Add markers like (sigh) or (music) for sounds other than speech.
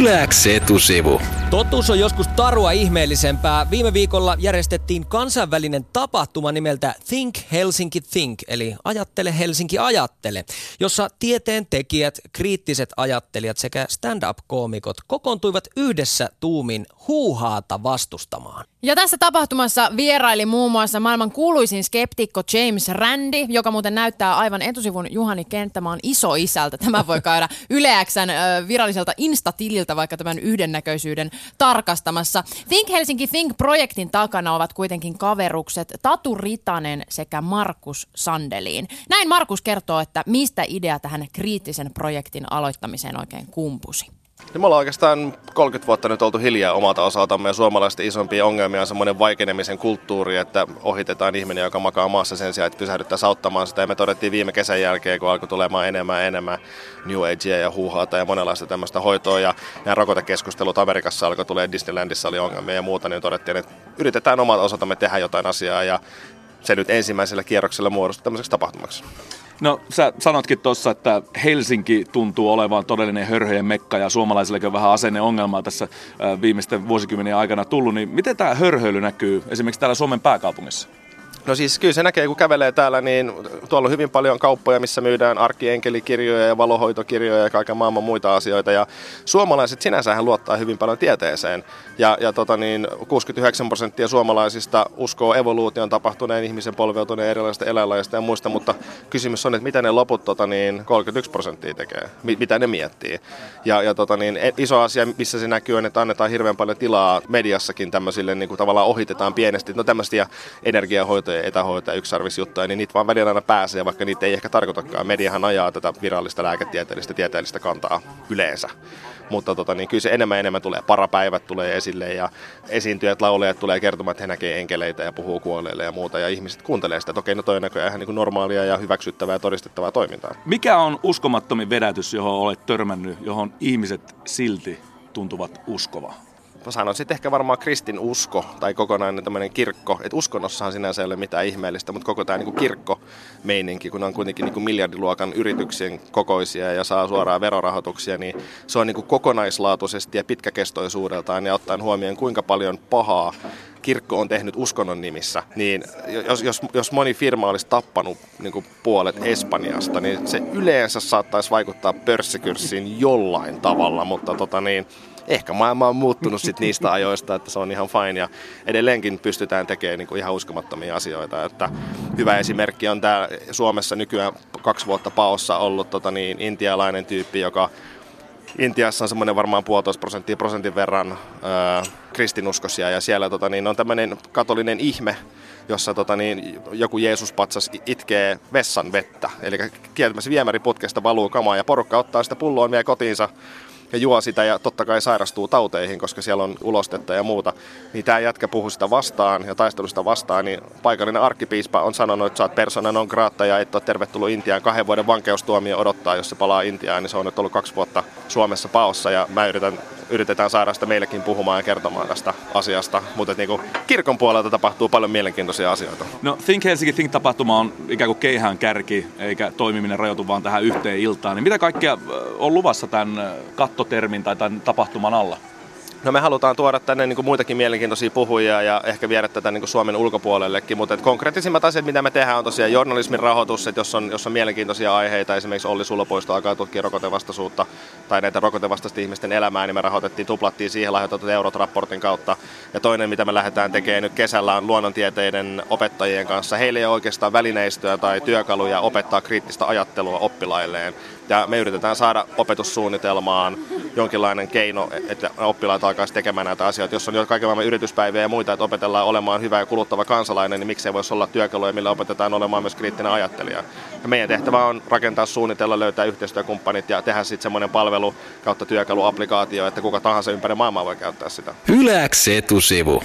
Yleäks etusivu. Totuus on joskus tarua ihmeellisempää. Viime viikolla järjestettiin kansainvälinen tapahtuma nimeltä Think Helsinki Think, eli Ajattele Helsinki Ajattele, jossa tieteen tekijät, kriittiset ajattelijat sekä stand-up-koomikot kokoontuivat yhdessä tuumin huuhaata vastustamaan. Ja tässä tapahtumassa vieraili muun muassa maailman kuuluisin skeptikko James Randi, joka muuten näyttää aivan etusivun Juhani Kenttämaan iso isältä. Tämä voi käydä (laughs) Yleäksän viralliselta instatililtä vaikka tämän yhdennäköisyyden tarkastamassa. Think Helsinki Think-projektin takana ovat kuitenkin kaverukset Tatu Ritanen sekä Markus Sandeliin. Näin Markus kertoo, että mistä idea tähän kriittisen projektin aloittamiseen oikein kumpusi. Niin me ollaan oikeastaan 30 vuotta nyt oltu hiljaa omalta osaltamme ja suomalaisten isompia ongelmia on semmoinen vaikenemisen kulttuuri, että ohitetaan ihminen, joka makaa maassa sen sijaan, että pysähdyttäisiin auttamaan sitä. Ja me todettiin viime kesän jälkeen, kun alkoi tulemaan enemmän ja enemmän New Agea ja huuhaata ja monenlaista tämmöistä hoitoa ja nämä rokotekeskustelut Amerikassa alkoi tulee Disneylandissa oli ongelmia ja muuta, niin todettiin, että yritetään omalta osaltamme tehdä jotain asiaa ja se nyt ensimmäisellä kierroksella muodostui tämmöiseksi tapahtumaksi. No sä sanotkin tuossa, että Helsinki tuntuu olevan todellinen hörhöjen mekka ja suomalaisillekin on vähän asenneongelmaa tässä viimeisten vuosikymmenien aikana tullut, niin miten tämä hörhöily näkyy esimerkiksi täällä Suomen pääkaupungissa? No siis kyllä se näkee, kun kävelee täällä, niin tuolla on hyvin paljon kauppoja, missä myydään arkkienkeli-kirjoja ja valohoitokirjoja ja kaiken maailman muita asioita. Ja suomalaiset sinänsähän luottaa hyvin paljon tieteeseen. Ja, ja tota niin, 69 prosenttia suomalaisista uskoo evoluution tapahtuneen ihmisen polveutuneen erilaisista eläinlajeista ja muista, mutta kysymys on, että mitä ne loput tota niin, 31 prosenttia tekee, mitä ne miettii. Ja, ja tota niin, e, iso asia, missä se näkyy, on, että annetaan hirveän paljon tilaa mediassakin tämmöisille, niin kuin tavallaan ohitetaan pienesti, no tämmöisiä energiahoitoja etähoito ja yksisarvisjuttuja, niin niitä vaan välillä aina pääsee, vaikka niitä ei ehkä tarkoitakaan. Mediahan ajaa tätä virallista lääketieteellistä tieteellistä kantaa yleensä. Mutta tota, niin kyllä se enemmän ja enemmän tulee, parapäivät tulee esille ja esiintyjät, laulajat tulee kertomaan, että he näkee enkeleitä ja puhuu kuolleille ja muuta. Ja ihmiset kuuntelee sitä, että okei, no toi näköjään ihan niin normaalia ja hyväksyttävää ja todistettavaa toimintaa. Mikä on uskomattomin vedätys, johon olet törmännyt, johon ihmiset silti tuntuvat uskova? Sanoisin, että ehkä varmaan kristin usko tai kokonainen tämmöinen kirkko. Että uskonnossahan sinänsä ei ole mitään ihmeellistä, mutta koko tämä niin kirkko-meininki, kun on kuitenkin niin kuin miljardiluokan yrityksien kokoisia ja saa suoraan verorahoituksia, niin se on niin kuin kokonaislaatuisesti ja pitkäkestoisuudeltaan ja ottaen huomioon kuinka paljon pahaa kirkko on tehnyt uskonnon nimissä, niin jos, jos, jos moni firma olisi tappanut niin kuin puolet Espanjasta, niin se yleensä saattaisi vaikuttaa pörssikyrssiin jollain tavalla, mutta tota niin, ehkä maailma on muuttunut sit niistä ajoista, että se on ihan fine ja edelleenkin pystytään tekemään niin kuin ihan uskomattomia asioita. Että hyvä esimerkki on tämä Suomessa nykyään kaksi vuotta paossa ollut tota niin, intialainen tyyppi, joka Intiassa on semmoinen varmaan puolitoista prosenttia prosentin verran ää, kristinuskosia ja siellä tota, niin, on tämmöinen katolinen ihme, jossa tota, niin, joku Jeesuspatsas itkee vessan vettä. Eli kieltämässä viemäriputkesta valuu kamaa ja porukka ottaa sitä pulloa vie kotiinsa ja juo sitä ja totta kai sairastuu tauteihin, koska siellä on ulostetta ja muuta, niin tämä jätkä puhuu sitä vastaan ja taistelusta vastaan, niin paikallinen arkkipiispa on sanonut, että sä oot persona non grata ja et ole tervetullut Intiaan. Kahden vuoden vankeustuomio odottaa, jos se palaa Intiaan, niin se on nyt ollut kaksi vuotta Suomessa paossa ja mä yritän, yritetään saada sitä meillekin puhumaan ja kertomaan tästä asiasta. Mutta niin kirkon puolelta tapahtuu paljon mielenkiintoisia asioita. No Think Helsinki Think-tapahtuma on ikään kuin keihään kärki, eikä toimiminen rajoitu vaan tähän yhteen iltaan. Niin mitä kaikkea on luvassa tämän katto kattotermin tai tämän tapahtuman alla? No me halutaan tuoda tänne niin kuin muitakin mielenkiintoisia puhujia ja ehkä viedä tätä niin kuin Suomen ulkopuolellekin, mutta et konkreettisimmat asiat, mitä me tehdään, on tosiaan journalismin rahoitus, että jos on, jos on mielenkiintoisia aiheita, esimerkiksi Olli Sulopoisto alkaa tutkia rokotevastaisuutta tai näitä rokotevastaisten ihmisten elämää, niin me rahoitettiin, tuplattiin siihen lahjoitetut eurot raportin kautta. Ja toinen, mitä me lähdetään tekemään nyt kesällä, on luonnontieteiden opettajien kanssa. Heille ei ole oikeastaan välineistöä tai työkaluja opettaa kriittistä ajattelua oppilailleen. Ja me yritetään saada opetussuunnitelmaan jonkinlainen keino, että oppilaat alkaisi tekemään näitä asioita. Jos on jo kaiken maailman yrityspäiviä ja muita, että opetellaan olemaan hyvä ja kuluttava kansalainen, niin miksei voisi olla työkaluja, millä opetetaan olemaan myös kriittinen ajattelija. Ja meidän tehtävä on rakentaa suunnitella, löytää yhteistyökumppanit ja tehdä sitten semmoinen palvelu kautta työkaluapplikaatio, että kuka tahansa ympäri maailmaa voi käyttää sitä. Yleäks etusivu.